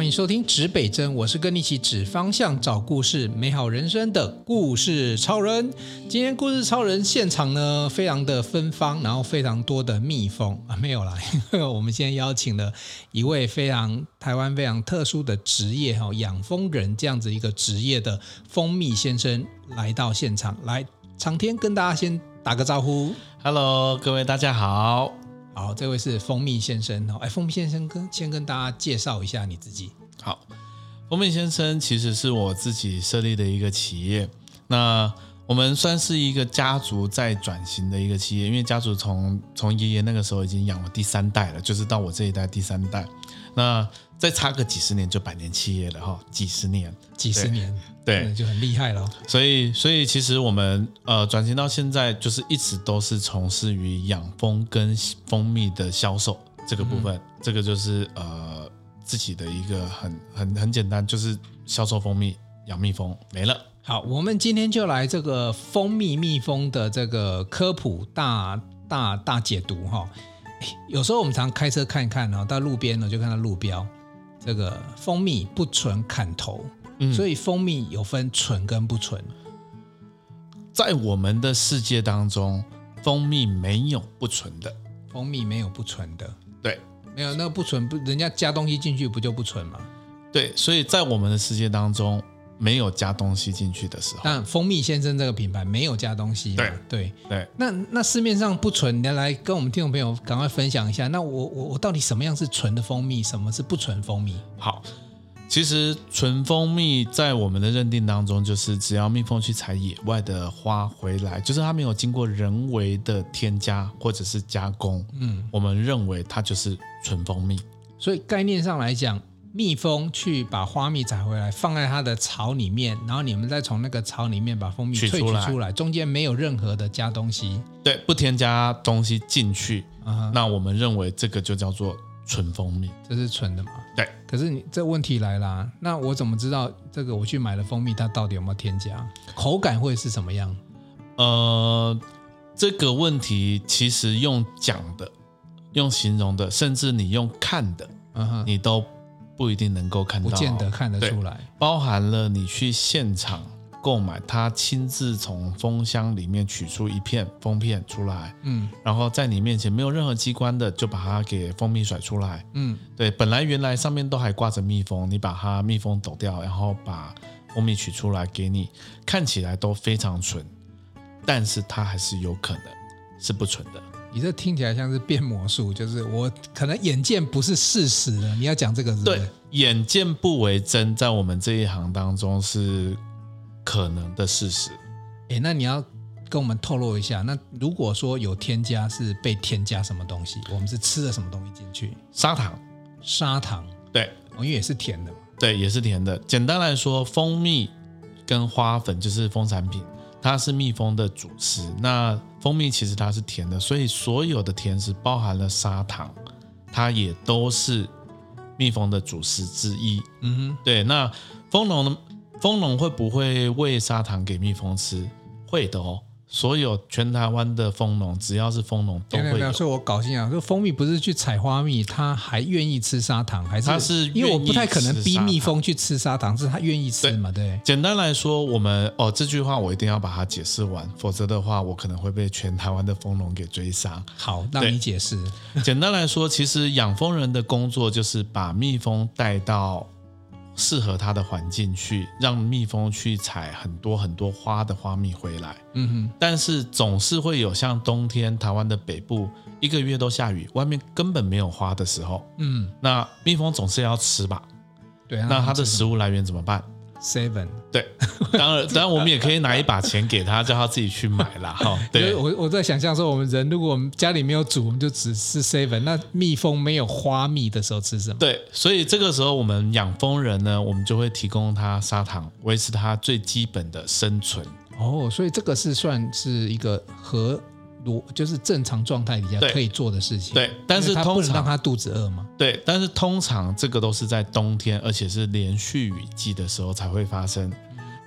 欢迎收听指北针，我是跟你一起指方向、找故事、美好人生的故事超人。今天故事超人现场呢，非常的芬芳，然后非常多的蜜蜂啊，没有啦，因 为我们现在邀请了一位非常台湾非常特殊的职业哈，养蜂人这样子一个职业的蜂蜜先生来到现场，来长天跟大家先打个招呼，Hello，各位大家好。好，这位是蜂蜜先生哦。哎，蜂蜜先生跟先跟大家介绍一下你自己。好，蜂蜜先生其实是我自己设立的一个企业。那我们算是一个家族在转型的一个企业，因为家族从从爷爷那个时候已经养了第三代了，就是到我这一代第三代。那再差个几十年就百年企业了哈，几十年，几十年，对，对就很厉害了。所以，所以其实我们呃转型到现在，就是一直都是从事于养蜂跟蜂蜜的销售这个部分。嗯、这个就是呃自己的一个很很很简单，就是销售蜂蜜、养蜜蜂没了。好，我们今天就来这个蜂蜜蜜蜂的这个科普大大大解读哈。有时候我们常开车看一看哦，到路边呢就看到路标。这个蜂蜜不纯砍头，嗯，所以蜂蜜有分纯跟不纯。在我们的世界当中，蜂蜜没有不纯的，蜂蜜没有不纯的，对，没有那个不纯不，人家加东西进去不就不纯吗？对，所以在我们的世界当中。没有加东西进去的时候，但蜂蜜先生这个品牌没有加东西。对对对，那那市面上不纯，你来跟我们听众朋友赶快分享一下。那我我我到底什么样是纯的蜂蜜，什么是不纯蜂蜜？好，其实纯蜂蜜在我们的认定当中，就是只要蜜蜂去采野外的花回来，就是它没有经过人为的添加或者是加工，嗯，我们认为它就是纯蜂蜜。所以概念上来讲。蜜蜂去把花蜜采回来，放在它的巢里面，然后你们再从那个巢里面把蜂蜜萃取出来，出来中间没有任何的加东西，对，不添加东西进去，嗯，那我们认为这个就叫做纯蜂蜜，这是纯的嘛？对。可是你这问题来啦，那我怎么知道这个我去买的蜂蜜它到底有没有添加？口感会是什么样？呃，这个问题其实用讲的、用形容的，甚至你用看的，嗯，你都。不一定能够看到，不见得看得出来。包含了你去现场购买，他亲自从蜂箱里面取出一片蜂片出来，嗯，然后在你面前没有任何机关的就把它给蜂蜜甩出来，嗯，对，本来原来上面都还挂着蜜蜂，你把它蜜蜂抖掉，然后把蜂蜜取出来给你，看起来都非常纯，但是它还是有可能是不纯的。你这听起来像是变魔术，就是我可能眼见不是事实的，你要讲这个是是？对，眼见不为真，在我们这一行当中是可能的事实。哎，那你要跟我们透露一下，那如果说有添加，是被添加什么东西？我们是吃了什么东西进去？砂糖，砂糖，对，因为也是甜的嘛。对，也是甜的。简单来说，蜂蜜跟花粉就是蜂产品。它是蜜蜂的主食，那蜂蜜其实它是甜的，所以所有的甜食包含了砂糖，它也都是蜜蜂的主食之一。嗯哼，对。那蜂农呢？蜂农会不会喂砂糖给蜜蜂吃？会的哦。所有全台湾的蜂农，只要是蜂农都会有。所以我搞清楚，这蜂蜜不是去采花蜜，他还愿意吃砂糖，还是？他是因为我不太可能逼蜜蜂去吃砂糖，是他愿意吃嘛？对。简单来说，我们哦这句话我一定要把它解释完，否则的话我可能会被全台湾的蜂农给追杀。好，让你解释。简单来说，其实养蜂人的工作就是把蜜蜂带到。适合它的环境去，让蜜蜂去采很多很多花的花蜜回来。嗯哼，但是总是会有像冬天台湾的北部一个月都下雨，外面根本没有花的时候。嗯，那蜜蜂总是要吃吧？对啊，那它的食物来源怎么办？seven 对，当然 当然我们也可以拿一把钱给他，叫他自己去买啦。哈。对，我我在想象说，我们人如果我们家里没有煮，我们就只吃 seven。那蜜蜂没有花蜜的时候吃什么？对，所以这个时候我们养蜂人呢，我们就会提供他砂糖，维持他最基本的生存。哦，所以这个是算是一个和。如就是正常状态底下可以做的事情，对，但是通常不能让他肚子饿吗？对，但是通常这个都是在冬天，而且是连续雨季的时候才会发生。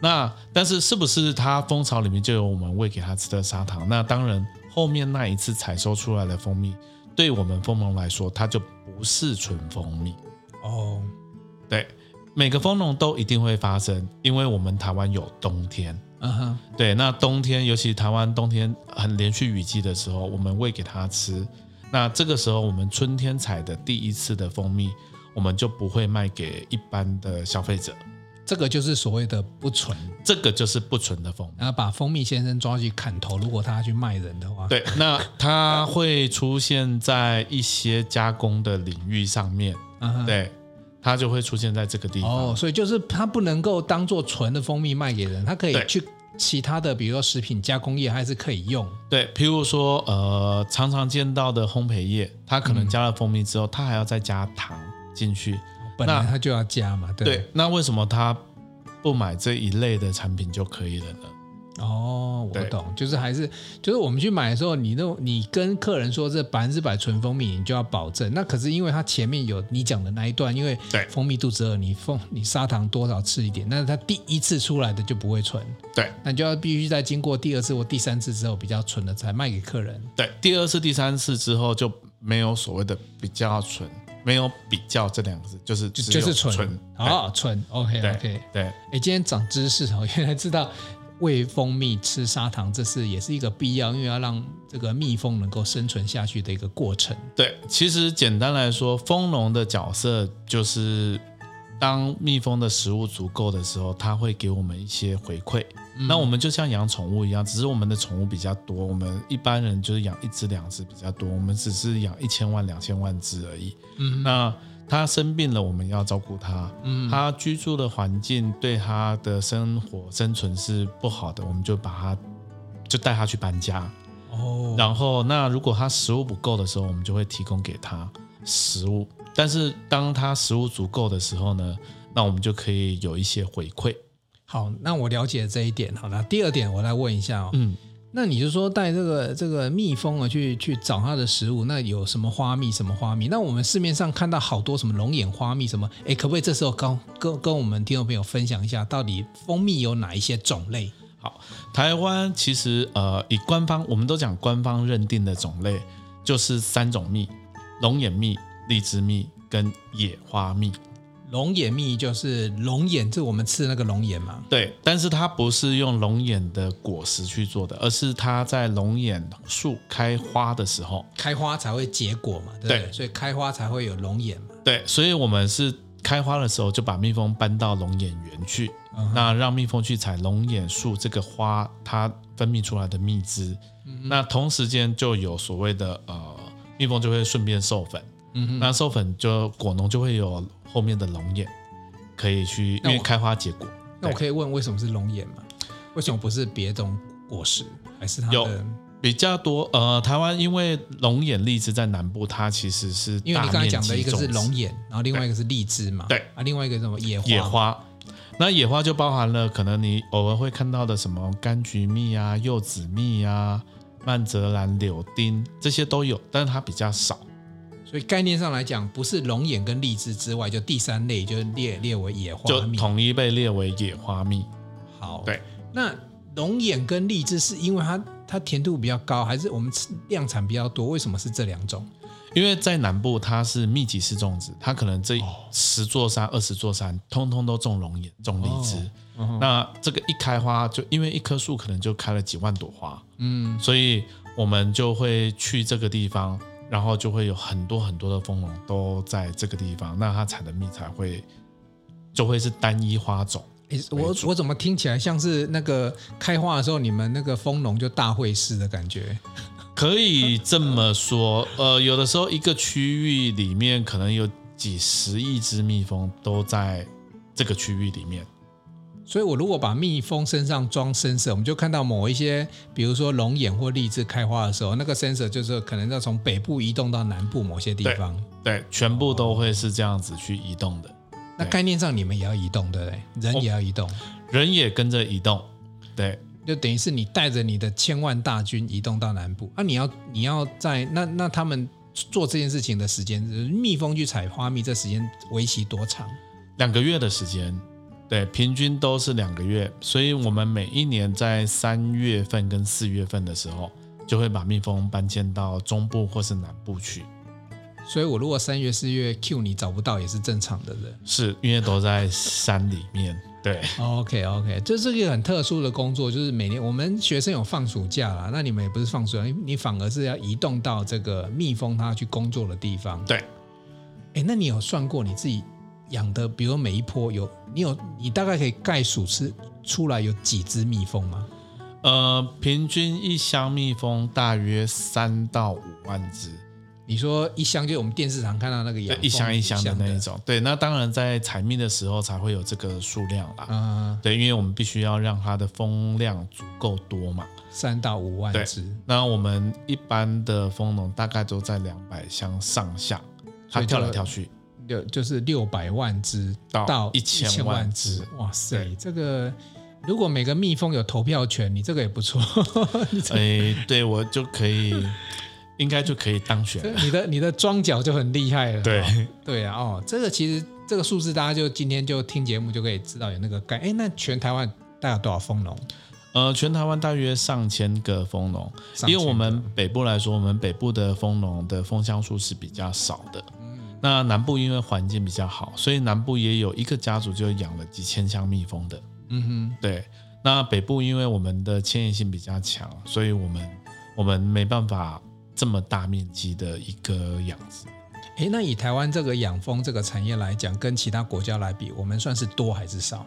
那但是是不是它蜂巢里面就有我们喂给它吃的砂糖？那当然，后面那一次采收出来的蜂蜜，对我们蜂农来说，它就不是纯蜂蜜哦。对，每个蜂农都一定会发生，因为我们台湾有冬天。嗯哼，对，那冬天，尤其台湾冬天很连续雨季的时候，我们喂给它吃。那这个时候，我们春天采的第一次的蜂蜜，我们就不会卖给一般的消费者。这个就是所谓的不纯，这个就是不纯的蜂蜜。然后把蜂蜜先生抓去砍头，如果他要去卖人的话，对，那它会出现在一些加工的领域上面。嗯哼，对，它就会出现在这个地方。哦，所以就是它不能够当做纯的蜂蜜卖给人，它可以去。其他的，比如说食品加工业，还是可以用。对，譬如说，呃，常常见到的烘焙业，它可能加了蜂蜜之后，它还要再加糖进去。本来它就要加嘛，对。对，那为什么它不买这一类的产品就可以了呢？哦，我懂，就是还是就是我们去买的时候，你都你跟客人说这百分之百纯蜂蜜，你就要保证。那可是因为它前面有你讲的那一段，因为蜂蜜肚子饿，你蜂你砂糖多少吃一点，那它第一次出来的就不会纯。对，那你就要必须在经过第二次或第三次之后比较纯的才卖给客人。对，第二次、第三次之后就没有所谓的比较纯，没有比较这两个字，就是就就是纯。啊，纯。OK OK。对，哎，今天长知识哦，原来知道。喂蜂蜜吃砂糖，这是也是一个必要，因为要让这个蜜蜂能够生存下去的一个过程。对，其实简单来说，蜂农的角色就是，当蜜蜂的食物足够的时候，它会给我们一些回馈。嗯、那我们就像养宠物一样，只是我们的宠物比较多，我们一般人就是养一只两只比较多，我们只是养一千万两千万只而已。嗯，那。他生病了，我们要照顾他。嗯，他居住的环境对他的生活生存是不好的，我们就把他就带他去搬家。哦，然后那如果他食物不够的时候，我们就会提供给他食物。但是当他食物足够的时候呢，那我们就可以有一些回馈。好，那我了解这一点。好，那第二点我来问一下哦。嗯。那你就说带这个这个蜜蜂啊去去找它的食物，那有什么花蜜什么花蜜？那我们市面上看到好多什么龙眼花蜜什么，哎，可不可以这时候跟跟跟我们听众朋友分享一下，到底蜂蜜有哪一些种类？好，台湾其实呃以官方我们都讲官方认定的种类就是三种蜜：龙眼蜜、荔枝蜜跟野花蜜。龙眼蜜就是龙眼，就我们吃的那个龙眼嘛。对，但是它不是用龙眼的果实去做的，而是它在龙眼树开花的时候，开花才会结果嘛。对，对，所以开花才会有龙眼嘛。对，所以我们是开花的时候就把蜜蜂搬到龙眼园去，嗯、那让蜜蜂去采龙眼树这个花它分泌出来的蜜汁。嗯、那同时间就有所谓的呃，蜜蜂就会顺便授粉。那授粉就果农就会有。后面的龙眼可以去，因为开花结果。那我可以问，为什么是龙眼吗？为什么不是别种果实？还是它的有比较多？呃，台湾因为龙眼、荔枝在南部，它其实是因为你刚才讲的一个是龙眼，然后另外一个是荔枝嘛。对啊，另外一个什么野花？野花。那野花就包含了可能你偶尔会看到的什么柑橘蜜啊、柚子蜜啊、曼泽兰、柳丁这些都有，但是它比较少。所以概念上来讲，不是龙眼跟荔枝之外，就第三类就列列为野花蜜，就统一被列为野花蜜。好，对。那龙眼跟荔枝是因为它它甜度比较高，还是我们量产比较多？为什么是这两种？因为在南部它是密集式种植，它可能这十座山、二十座山，通通都种龙眼、种荔枝。哦、那这个一开花，就因为一棵树可能就开了几万朵花，嗯，所以我们就会去这个地方。然后就会有很多很多的蜂农都在这个地方，那它采的蜜才会就会是单一花种。我我怎么听起来像是那个开花的时候，你们那个蜂农就大会师的感觉？可以这么说，呃，有的时候一个区域里面可能有几十亿只蜜蜂都在这个区域里面。所以，我如果把蜜蜂身上装 sensor，我们就看到某一些，比如说龙眼或荔枝开花的时候，那个 sensor 就是可能要从北部移动到南部某些地方。对，对，全部都会是这样子去移动的。那概念上你们也要移动，对不对？人也要移动，人也跟着移动。对，就等于是你带着你的千万大军移动到南部。啊，你要你要在那那他们做这件事情的时间，蜜蜂去采花蜜，这时间为期多长？两个月的时间。对，平均都是两个月，所以我们每一年在三月份跟四月份的时候，就会把蜜蜂搬迁到中部或是南部去。所以我如果三月四月 Q 你找不到也是正常的人，是因为都在山里面。对，OK OK，这是一个很特殊的工作，就是每年我们学生有放暑假啦，那你们也不是放暑假，你你反而是要移动到这个蜜蜂它去工作的地方。对，哎，那你有算过你自己养的，比如每一波有你有你大概可以概数是出来有几只蜜蜂吗？呃，平均一箱蜜蜂大约三到五万只。你说一箱就我们电视上看到那个养一箱一箱的那一种，对，那当然在采蜜的时候才会有这个数量啦。嗯，对，因为我们必须要让它的蜂量足够多嘛，三到五万只。那我们一般的蜂农大概都在两百箱上下，它跳来跳去，六就是六百万只到一千万只。哇塞，这个如果每个蜜蜂有投票权，你这个也不错。哎，对我就可以。应该就可以当选。你的你的庄脚就很厉害了。对、哦、对啊，哦，这个其实这个数字大家就今天就听节目就可以知道有那个概。哎，那全台湾大概有多少蜂农？呃，全台湾大约上千个蜂农。因为我们北部来说，我们北部的蜂农的蜂箱数是比较少的。嗯。那南部因为环境比较好，所以南部也有一个家族就养了几千箱蜜蜂的。嗯哼。对。那北部因为我们的迁移性比较强，所以我们我们没办法。这么大面积的一个养殖，诶，那以台湾这个养蜂这个产业来讲，跟其他国家来比，我们算是多还是少？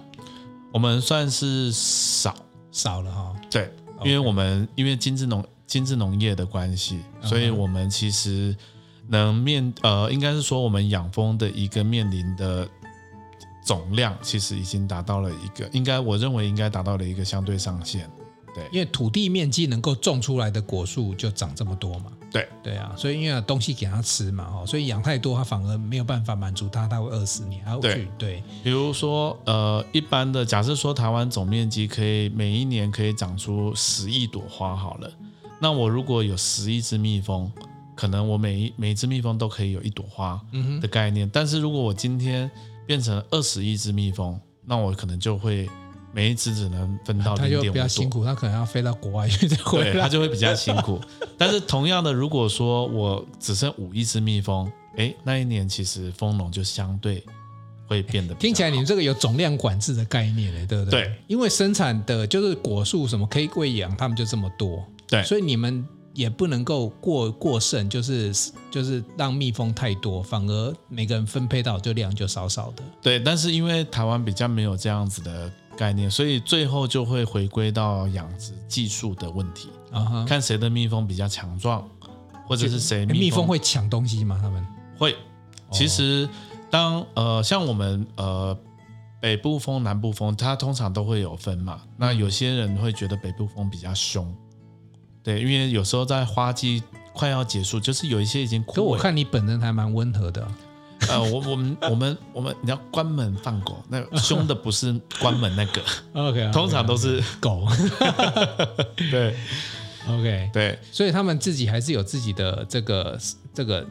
我们算是少，少了哈、哦。对，因为我们因为精致农精致农业的关系，所以我们其实能面呃，应该是说我们养蜂的一个面临的总量，其实已经达到了一个，应该我认为应该达到了一个相对上限。对，因为土地面积能够种出来的果树就长这么多嘛。对对啊，所以因为有东西给它吃嘛，哦，所以养太多它反而没有办法满足它，它会饿死你。还要去对对，比如说呃，一般的假设说台湾总面积可以每一年可以长出十亿朵花好了，那我如果有十亿只蜜蜂，可能我每一每一只蜜蜂都可以有一朵花的概念。嗯、但是如果我今天变成二十亿只蜜蜂，那我可能就会。每一只只能分到零点五朵，他就比较辛苦，它可能要飞到国外去再回来，它就会比较辛苦。但是同样的，如果说我只剩五亿只蜜蜂，哎，那一年其实蜂农就相对会变得听起来你们这个有总量管制的概念嘞，对不对？对，因为生产的就是果树什么可以喂养，他们就这么多，对，所以你们也不能够过过剩，就是就是让蜜蜂太多，反而每个人分配到就量就少少的。对，但是因为台湾比较没有这样子的。概念，所以最后就会回归到养殖技术的问题啊，uh-huh. 看谁的蜜蜂比较强壮，或者是谁蜜蜂，蜜蜂会抢东西吗？他们会。其实当呃像我们呃北部蜂、南部蜂，它通常都会有分嘛。那有些人会觉得北部蜂比较凶，对，因为有时候在花季快要结束，就是有一些已经枯我看你本人还蛮温和的。呃，我我们我们我们，你要关门放狗，那凶的不是关门那个，OK，通常都是 狗，对，OK，对，所以他们自己还是有自己的这个这个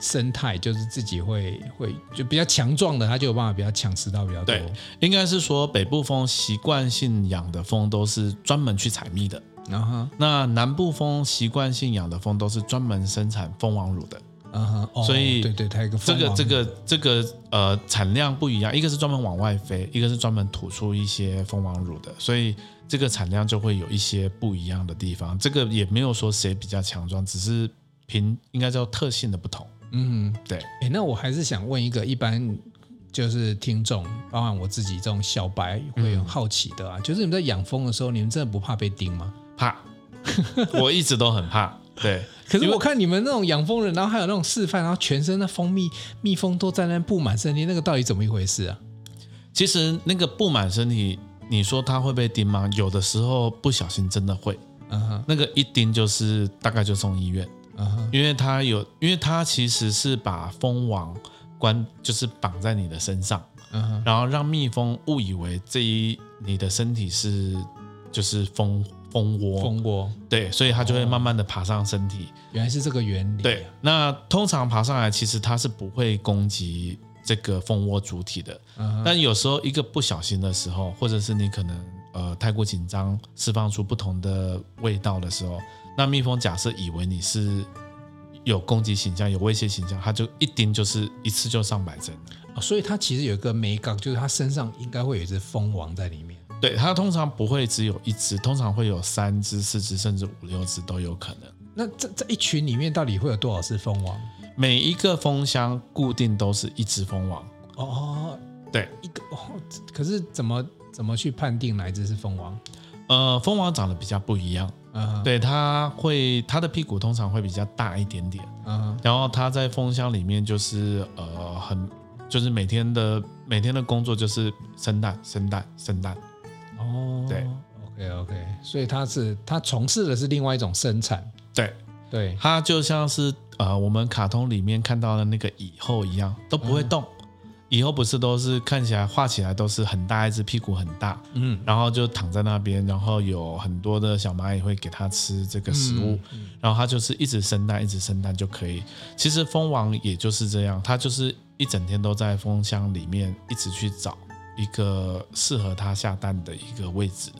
生态，就是自己会会就比较强壮的，他就有办法比较抢食到比较多。对，应该是说北部蜂习惯性养的蜂都是专门去采蜜的，然后那南部蜂习惯性养的蜂都是专门生产蜂王乳的。嗯哼，哦、所以对对，它一个这个这个这个呃产量不一样，一个是专门往外飞，一个是专门吐出一些蜂王乳的，所以这个产量就会有一些不一样的地方。这个也没有说谁比较强壮，只是凭应该叫特性的不同。嗯，对。哎，那我还是想问一个，一般就是听众，包含我自己这种小白会很好奇的啊，嗯、就是你们在养蜂的时候，你们真的不怕被叮吗？怕，我一直都很怕。对，可是我看你们那种养蜂人，然后还有那种示范，然后全身的蜂蜜蜜蜂都在那布满身体，那个到底怎么一回事啊？其实那个布满身体，你说它会被叮吗？有的时候不小心真的会，嗯哼，那个一叮就是大概就送医院，嗯哼，因为它有，因为它其实是把蜂网关，就是绑在你的身上，然后让蜜蜂误以为这一你的身体是就是蜂。蜂窝，蜂窝，对，所以它就会慢慢的爬上身体。哦，原来是这个原理。对，那通常爬上来，其实它是不会攻击这个蜂窝主体的。嗯。但有时候一个不小心的时候，或者是你可能呃太过紧张，释放出不同的味道的时候，那蜜蜂假设以为你是有攻击形象、有威胁形象，它就一叮就是一次就上百针所以它其实有一个美感，就是它身上应该会有一只蜂王在里面。对，它通常不会只有一只，通常会有三只、四只，甚至五六只都有可能。那这这一群里面到底会有多少只蜂王？每一个蜂箱固定都是一只蜂王。哦，对，一个哦，可是怎么怎么去判定哪一只是蜂王？呃，蜂王长得比较不一样，嗯、uh -huh.，对，它会它的屁股通常会比较大一点点，嗯、uh -huh.，然后它在蜂箱里面就是呃很就是每天的每天的工作就是生蛋生蛋生蛋，哦、oh,，对，OK OK，所以他是他从事的是另外一种生产，对。对，他就像是呃我们卡通里面看到的那个蚁后一样都不会动。Uh. 以后不是都是看起来画起来都是很大一只屁股很大，嗯，然后就躺在那边，然后有很多的小蚂蚁会给它吃这个食物，然后它就是一直生蛋，一直生蛋就可以。其实蜂王也就是这样，它就是一整天都在蜂箱里面一直去找一个适合它下蛋的一个位置。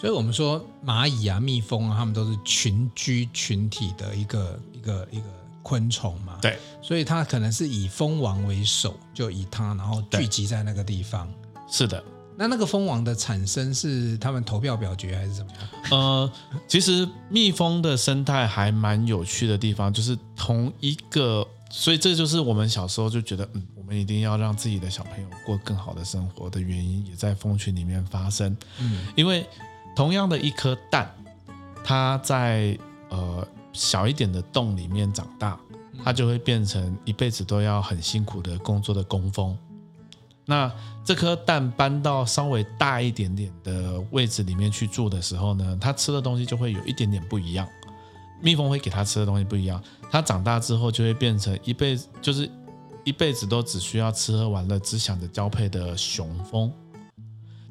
所以我们说蚂蚁啊、蜜蜂啊，它们都是群居群体的一个一个一个。昆虫嘛，对，所以它可能是以蜂王为首，就以它，然后聚集在那个地方。是的，那那个蜂王的产生是他们投票表决还是怎么样？呃，其实蜜蜂的生态还蛮有趣的地方，就是同一个，所以这就是我们小时候就觉得，嗯，我们一定要让自己的小朋友过更好的生活的原因，也在蜂群里面发生。嗯，因为同样的一颗蛋，它在呃。小一点的洞里面长大，它就会变成一辈子都要很辛苦的工作的工蜂。那这颗蛋搬到稍微大一点点的位置里面去住的时候呢，它吃的东西就会有一点点不一样。蜜蜂会给它吃的东西不一样，它长大之后就会变成一辈子就是一辈子都只需要吃喝玩乐，只想着交配的雄蜂。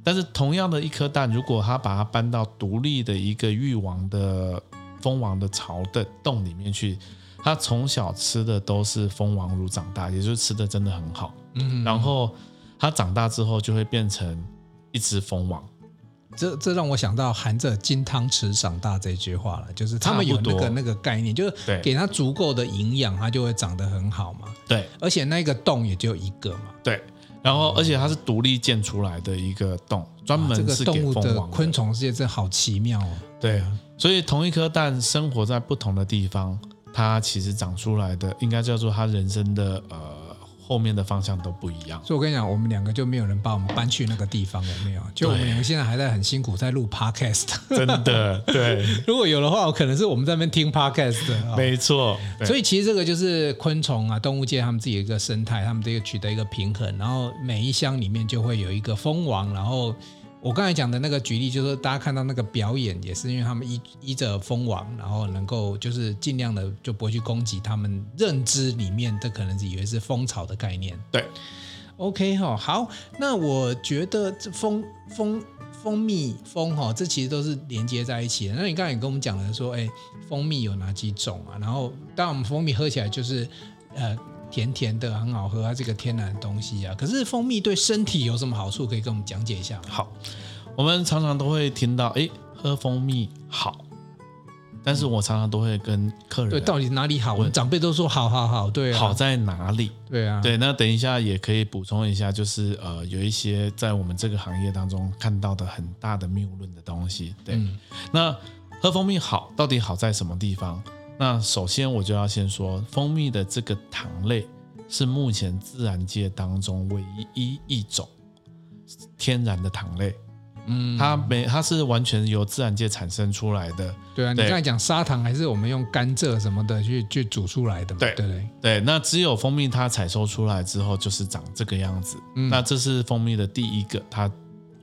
但是同样的一颗蛋，如果它把它搬到独立的一个育王的。蜂王的巢的洞里面去，它从小吃的都是蜂王乳长大，也就是吃的真的很好。嗯，然后它长大之后就会变成一只蜂王。这这让我想到含着金汤匙长大这句话了，就是他们有那个那个概念，就是给他足够的营养，它就会长得很好嘛。对，而且那个洞也就一个嘛。对，然后而且它是独立建出来的一个洞，专门是给蜂王。这个动物的昆虫世界真好奇妙哦。对啊。所以同一颗蛋生活在不同的地方，它其实长出来的应该叫做它人生的呃后面的方向都不一样。所以我跟你讲，我们两个就没有人把我们搬去那个地方，了没有？就我们两个现在还在很辛苦在录 podcast。真的，对。如果有的话，可能是我们在那边听 podcast 的。没错。所以其实这个就是昆虫啊，动物界他们自己的一个生态，他们这个取得一个平衡，然后每一箱里面就会有一个蜂王，然后。我刚才讲的那个举例，就是大家看到那个表演，也是因为他们依依着蜂王，然后能够就是尽量的就不会去攻击他们认知里面的可能是以为是蜂巢的概念。对，OK 哈，好，那我觉得这蜂蜂蜂蜜蜂哈，这其实都是连接在一起的。那你刚才也跟我们讲了说，哎，蜂蜜有哪几种啊？然后当我们蜂蜜喝起来就是呃。甜甜的，很好喝啊！这个天然的东西啊，可是蜂蜜对身体有什么好处？可以跟我们讲解一下吗？好，我们常常都会听到，哎，喝蜂蜜好，但是我常常都会跟客人对，到底哪里好？我们长辈都说好好好，对啊，好在哪里？对啊，对。那等一下也可以补充一下，就是呃，有一些在我们这个行业当中看到的很大的谬论的东西。对，嗯、那喝蜂蜜好，到底好在什么地方？那首先我就要先说，蜂蜜的这个糖类是目前自然界当中唯一一种天然的糖类。嗯，它没，它是完全由自然界产生出来的。对啊，对，你刚才讲砂糖还是我们用甘蔗什么的去去煮出来的嘛？对对对，对。那只有蜂蜜它采收出来之后就是长这个样子。嗯，那这是蜂蜜的第一个，它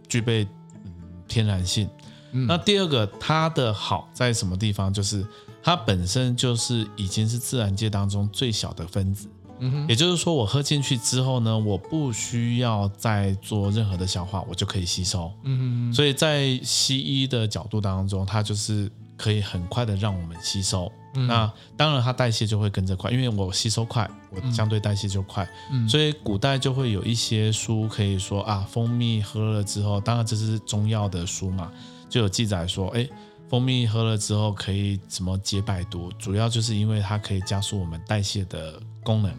具备嗯天然性。嗯，那第二个它的好在什么地方？就是。它本身就是已经是自然界当中最小的分子，嗯哼，也就是说，我喝进去之后呢，我不需要再做任何的消化，我就可以吸收，嗯哼，所以在西医的角度当中，它就是可以很快的让我们吸收。嗯、那当然，它代谢就会跟着快，因为我吸收快，我相对代谢就快。嗯，所以古代就会有一些书可以说啊，蜂蜜喝了之后，当然这是中药的书嘛，就有记载说，哎。蜂蜜喝了之后可以什么解百毒，主要就是因为它可以加速我们代谢的功能。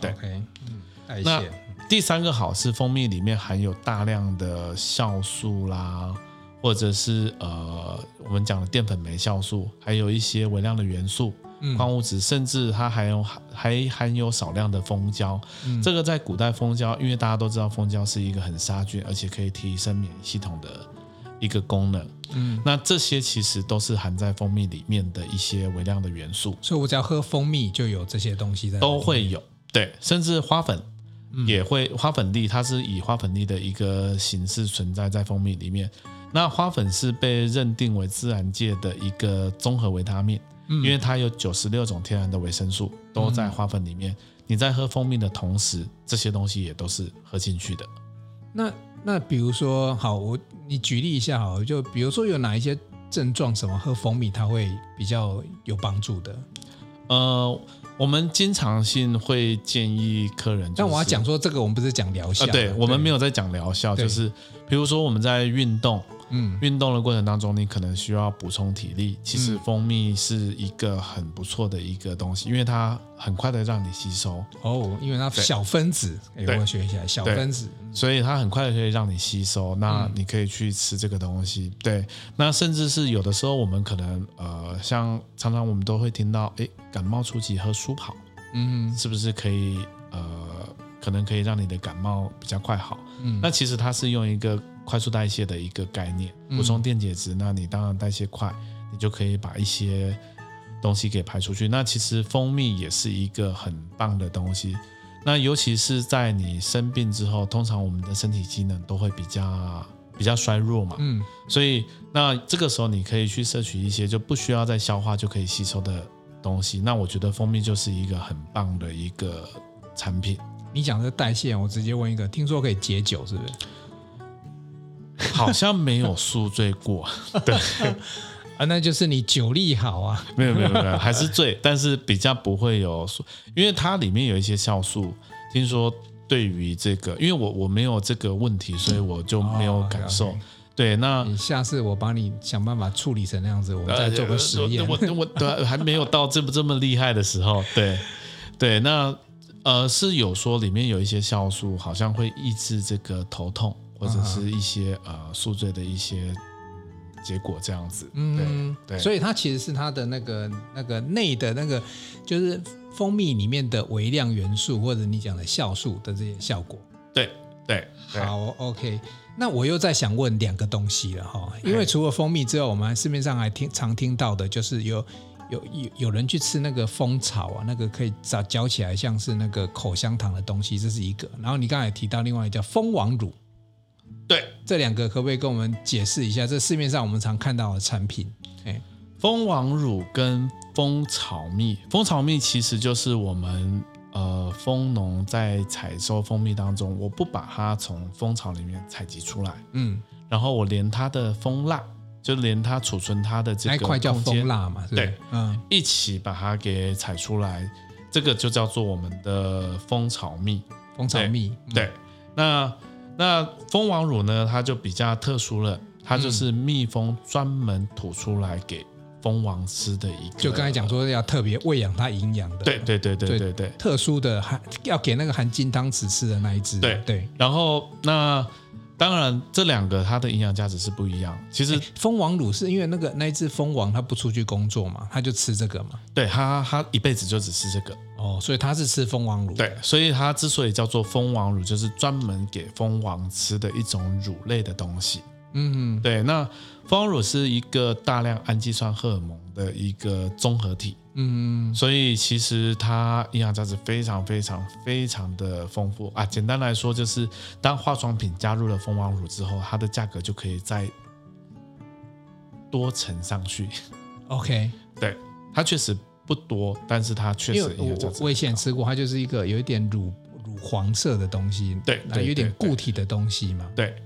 对嗯，代谢。那第三个好是蜂蜜里面含有大量的酵素啦，或者是呃我们讲的淀粉酶酵素，还有一些微量的元素。矿物质，甚至它还有还含有少量的蜂胶。嗯、这个在古代蜂胶，因为大家都知道蜂胶是一个很杀菌，而且可以提升免疫系统的一个功能。嗯，那这些其实都是含在蜂蜜里面的一些微量的元素。所以我只要喝蜂蜜就有这些东西在。都会有，对，甚至花粉也会，花粉粒它是以花粉粒的一个形式存在在蜂蜜里面。那花粉是被认定为自然界的一个综合维他命。因为它有九十六种天然的维生素都在花粉里面，你在喝蜂蜜的同时，这些东西也都是喝进去的。那那比如说，好，我你举例一下好，就比如说有哪一些症状，什么喝蜂蜜它会比较有帮助的？呃，我们经常性会建议客人，但我要讲说这个，我们不是讲疗效，呃，对，我们没有在讲疗效，就是比如说我们在运动。嗯，运动的过程当中，你可能需要补充体力。其实蜂蜜是一个很不错的一个东西，因为它很快的让你吸收。哦，因为它小分子，哎，我学一下小分子，所以它很快的可以让你吸收。那你可以去吃这个东西。对，那甚至是有的时候我们可能呃，像常常我们都会听到，哎，感冒初期喝舒跑，嗯，是不是可以呃，可能可以让你的感冒比较快好？嗯，那其实它是用一个。快速代谢的一个概念，补充电解质，嗯、那你当然代谢快，你就可以把一些东西给排出去。那其实蜂蜜也是一个很棒的东西。那尤其是在你生病之后，通常我们的身体机能都会比较比较衰弱嘛，嗯，所以那这个时候你可以去摄取一些就不需要再消化就可以吸收的东西。那我觉得蜂蜜就是一个很棒的一个产品。你讲的代谢，我直接问一个，听说可以解酒，是不是？好像没有宿醉过，对 啊，那就是你酒力好啊。没有没有没有，还是醉，但是比较不会有宿，因为它里面有一些酵素，听说对于这个，因为我我没有这个问题，所以我就没有感受。哦、okay, okay 对，那下次我帮你想办法处理成那样子，我们再做个实验。我我对还没有到这么这么厉害的时候，对对，那呃是有说里面有一些酵素，好像会抑制这个头痛。或者是一些呃宿醉的一些结果这样子，嗯，对，所以它其实是它的那个那个内的那个，就是蜂蜜里面的微量元素或者你讲的酵素的这些效果。对对，好，OK。那我又在想问两个东西了哈，因为除了蜂蜜之外，我们市面上还听常听到的就是有有有有人去吃那个蜂巢啊，那个可以嚼嚼起来像是那个口香糖的东西，这是一个。然后你刚才提到另外一个叫蜂王乳。对，这两个可不可以跟我们解释一下？这市面上我们常看到的产品，哎，蜂王乳跟蜂巢蜜，蜂巢蜜其实就是我们呃蜂农在采收蜂蜜当中，我不把它从蜂巢里面采集出来，嗯，然后我连它的蜂蜡，就连它储存它的这个空块叫蜂蜡嘛，对，嗯，一起把它给采出来，这个就叫做我们的蜂巢蜜，蜂巢蜜，对，对，那。那蜂王乳呢？它就比较特殊了，它就是蜜蜂专门吐出来给蜂王吃的一个。就刚才讲说要特别喂养它营养的。对对对对对对。特殊的含要给那个含金汤匙吃的那一只。对对。然后那当然这两个它的营养价值是不一样。其实蜂王乳是因为那个那一只蜂王它不出去工作嘛，它就吃这个嘛。对，它它一辈子就只吃这个。哦，所以它是吃蜂王乳。对，所以它之所以叫做蜂王乳，就是专门给蜂王吃的一种乳类的东西。嗯，对。那蜂王乳是一个大量氨基酸荷尔蒙的一个综合体。嗯，所以其实它营养价值非常非常非常的丰富啊。简单来说，就是当化妆品加入了蜂王乳之后，它的价格就可以再多乘上去。OK，对，它确实。不多，但是它确实有价值。我以前吃过，它就是一个有一点乳乳黄色的东西，对，有一点固体的东西嘛。对，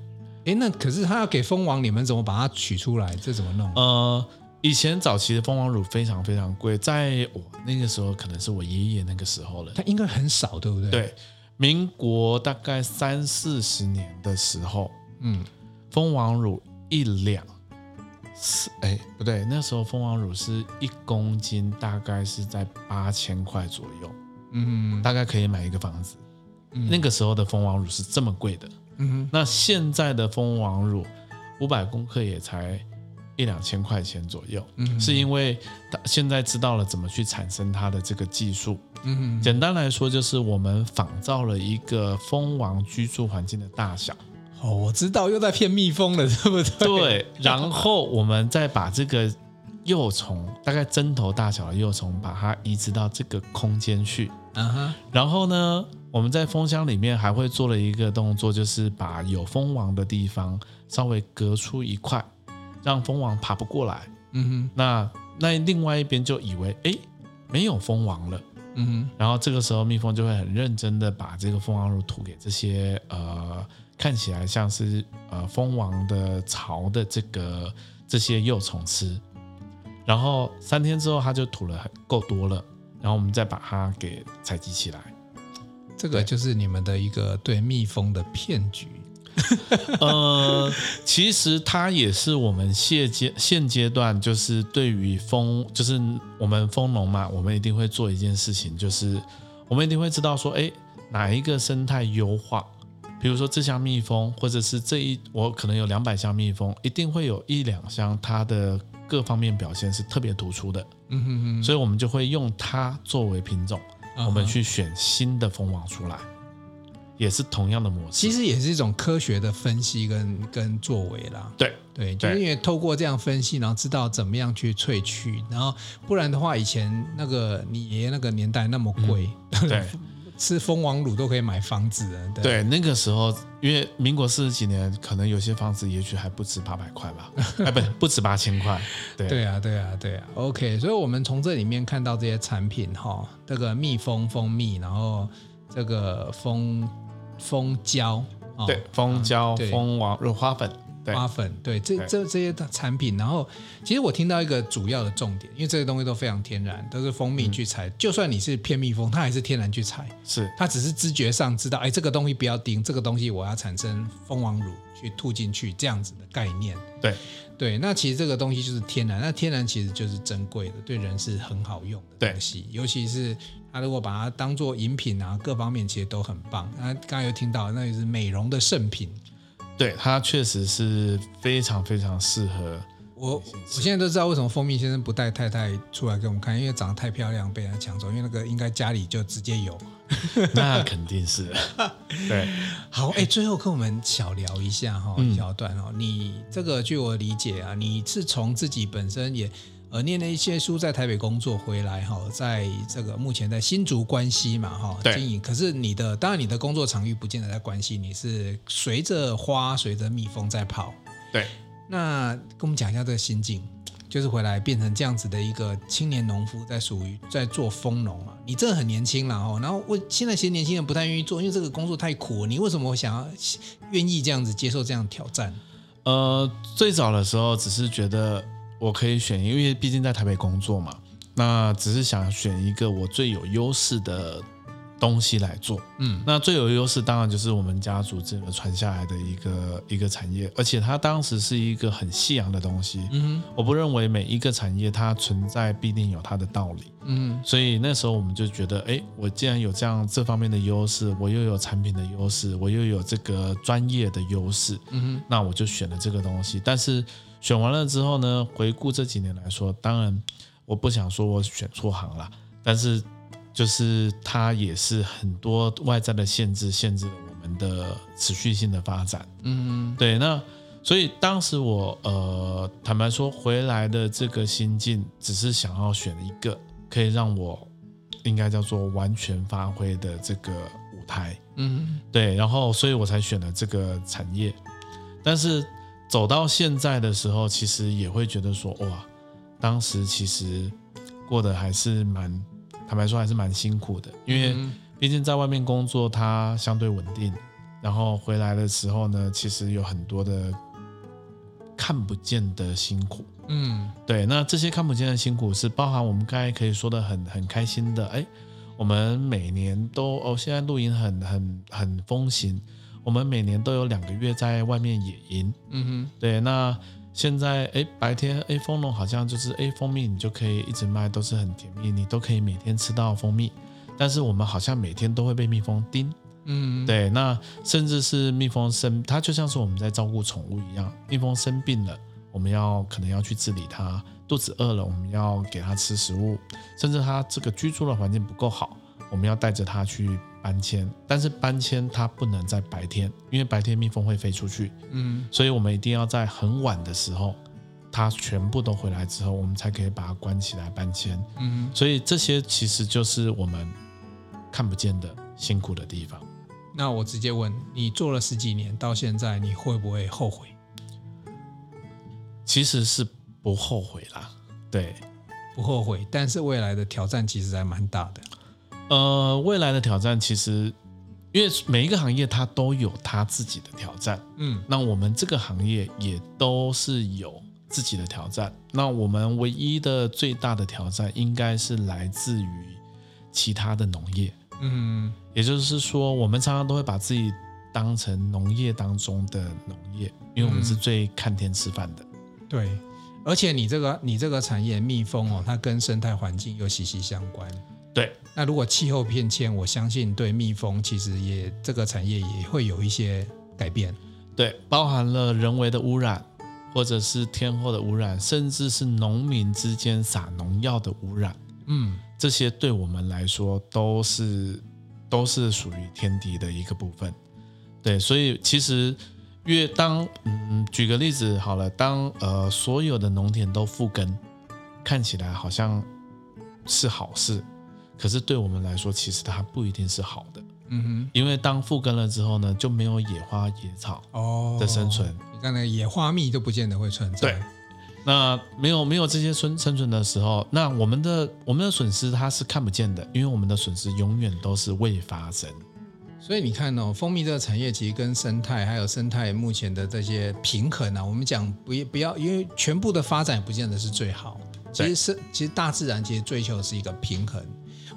哎，那可是它要给蜂王，你们怎么把它取出来？这怎么弄？呃，以前早期的蜂王乳非常非常贵，在我那个时候，可能是我爷爷那个时候了。它应该很少，对不对？对，民国大概三四十年的时候，嗯，蜂王乳一两是哎不对，那时候蜂王乳是一公斤大概是在八千块左右，嗯，大概可以买一个房子。嗯、那个时候的蜂王乳是这么贵的，嗯，那现在的蜂王乳五百公克也才一两千块钱左右，嗯，是因为现在知道了怎么去产生它的这个技术，嗯哼，简单来说就是我们仿造了一个蜂王居住环境的大小。哦，我知道又在骗蜜蜂了，对不对？对，然后我们再把这个幼虫，大概针头大小的幼虫，把它移植到这个空间去。嗯哼。然后呢，我们在蜂箱里面还会做了一个动作，就是把有蜂王的地方稍微隔出一块，让蜂王爬不过来。嗯哼。那那另外一边就以为，哎，没有蜂王了。嗯哼。然后这个时候，蜜蜂就会很认真的把这个蜂王乳吐给这些呃。看起来像是呃蜂王的巢的这个这些幼虫吃，然后三天之后它就吐了很够多了，然后我们再把它给采集起来。这个就是你们的一个对蜜蜂的骗局。呃，其实它也是我们现阶现阶段就是对于蜂，就是我们蜂农嘛，我们一定会做一件事情，就是我们一定会知道说，哎，哪一个生态优化。比如说这箱蜜蜂，或者是这一我可能有两百箱蜜蜂，一定会有一两箱它的各方面表现是特别突出的，嗯哼哼，所以我们就会用它作为品种，我们去选新的蜂王出来，也是同样的模式。其实也是一种科学的分析跟跟作为啦。对对，就是因为透过这样分析，然后知道怎么样去萃取，然后不然的话，以前那个你爷爷那个年代那么贵，嗯、对。吃蜂王乳都可以买房子了，对，对，那个时候，因为民国四十几年，可能有些房子也许还不止八百块吧，哎，不，不止八千块。对，对啊，对啊，对啊。OK，所以我们从这里面看到这些产品哈，这个蜜蜂蜂蜜，然后这个蜂蜂胶，对，蜂胶、蜂王乳花粉。花粉，对，这这这些的产品，然后其实我听到一个主要的重点，因为这些东西都非常天然，都是蜂蜜去采，嗯、就算你是偏蜜蜂，它还是天然去采，是。它只是知觉上知道，哎，这个东西不要叮，这个东西我要产生蜂王乳去吐进去，这样子的概念。对。对，那其实这个东西就是天然，那天然其实就是珍贵的，对人是很好用的东西，尤其是它如果把它当做饮品啊，各方面其实都很棒。那刚才有听到，那也是美容的圣品。对，它确实是非常非常适合我。我现在都知道为什么蜂蜜先生不带太太出来给我们看，因为长得太漂亮被人家抢走。因为那个应该家里就直接有。那肯定是。对，好，哎，最后跟我们小聊一下哈，一小段哦。你这个据我理解啊，你是从自己本身也。呃，念了一些书，在台北工作回来哈，在这个目前在新竹关西嘛哈经营。可是你的当然你的工作场域不见得在关西，你是随着花随着蜜蜂在跑。对，那跟我们讲一下这个心境，就是回来变成这样子的一个青年农夫，在属于在做蜂农嘛。你真的很年轻了哈，然后我现在其实年轻人不太愿意做，因为这个工作太苦。你为什么会想要愿意这样子接受这样的挑战？呃，最早的时候只是觉得。我可以选，因为毕竟在台北工作嘛，那只是想选一个我最有优势的东西来做。嗯，那最有优势当然就是我们家族这个传下来的一个一个产业，而且它当时是一个很夕阳的东西。嗯，我不认为每一个产业它存在必定有它的道理。嗯，所以那时候我们就觉得，哎，我既然有这样这方面的优势，我又有产品的优势，我又有这个专业的优势。嗯，那我就选了这个东西，但是。选完了之后呢，回顾这几年来说，当然我不想说我选错行了，但是就是它也是很多外在的限制，限制了我们的持续性的发展。嗯，对。那所以当时我呃坦白说，回来的这个心境，只是想要选一个可以让我应该叫做完全发挥的这个舞台。嗯，对。然后，所以我才选了这个产业，但是。走到现在的时候，其实也会觉得说，哇，当时其实过得还是蛮，坦白说还是蛮辛苦的，因为毕竟在外面工作，它相对稳定，然后回来的时候呢，其实有很多的看不见的辛苦。嗯，对，那这些看不见的辛苦是包含我们刚才可以说的很很开心的，哎，我们每年都哦，现在露营很很很风行。我们每年都有两个月在外面野营，嗯哼，对，那现在哎，白天哎，蜂农好像就是哎，蜂蜜你就可以一直卖，都是很甜蜜，你都可以每天吃到蜂蜜。但是我们好像每天都会被蜜蜂叮，嗯，对，那甚至是蜜蜂生，它就像是我们在照顾宠物一样，蜜蜂生病了，我们要可能要去治理它，肚子饿了，我们要给它吃食物，甚至它这个居住的环境不够好，我们要带着它去搬迁。但是搬迁它不能在白天，因为白天蜜蜂会飞出去，嗯，所以我们一定要在很晚的时候，它全部都回来之后，我们才可以把它关起来搬迁，嗯，所以这些其实就是我们。看不见的辛苦的地方。那我直接问你，做了十几年到现在，你会不会后悔？其实是不后悔啦，对，不后悔。但是未来的挑战其实还蛮大的。呃，未来的挑战其实，因为每一个行业它都有它自己的挑战，嗯，那我们这个行业也都是有自己的挑战。那我们唯一的最大的挑战，应该是来自于其他的农业。嗯，也就是说，我们常常都会把自己当成农业当中的农业，因为我们是最看天吃饭的。嗯、对，而且你这个你这个产业蜜蜂哦，它跟生态环境又息息相关。对，那如果气候变迁，我相信对蜜蜂其实也这个产业也会有一些改变。对，包含了人为的污染，或者是天候的污染，甚至是农民之间撒农药的污染。嗯。这些对我们来说都是都是属于天敌的一个部分，对，所以其实越当嗯，举个例子好了，当呃所有的农田都复耕，看起来好像是好事，可是对我们来说，其实它不一定是好的，嗯哼，因为当复耕了之后呢，就没有野花野草哦的生存，你看那个野花蜜都不见得会存在。对。那没有没有这些生生存的时候，那我们的我们的损失它是看不见的，因为我们的损失永远都是未发生。所以你看哦，蜂蜜这个产业其实跟生态还有生态目前的这些平衡啊，我们讲不不要，因为全部的发展不见得是最好。其实是其实大自然其实追求的是一个平衡。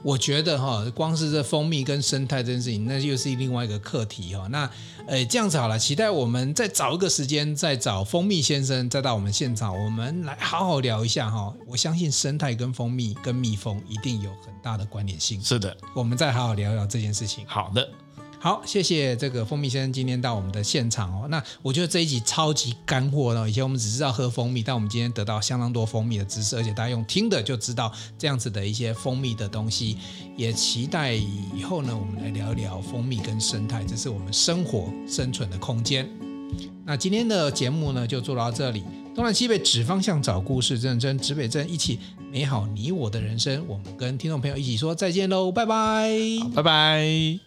我觉得哈，光是这蜂蜜跟生态这件事情，那又是另外一个课题哈。那，呃，这样子好了，期待我们再找一个时间，再找蜂蜜先生，再到我们现场，我们来好好聊一下哈。我相信生态跟蜂蜜跟蜜蜂一定有很大的关联性。是的，我们再好好聊聊这件事情。好的。好，谢谢这个蜂蜜先生今天到我们的现场哦。那我觉得这一集超级干货哦。以前我们只知道喝蜂蜜，但我们今天得到相当多蜂蜜的知识，而且大家用听的就知道这样子的一些蜂蜜的东西。也期待以后呢，我们来聊一聊蜂蜜跟生态，这是我们生活生存的空间。那今天的节目呢，就做到这里。东南西北指方向找故事，认真指北针，一起美好你我的人生。我们跟听众朋友一起说再见喽，拜拜，拜拜。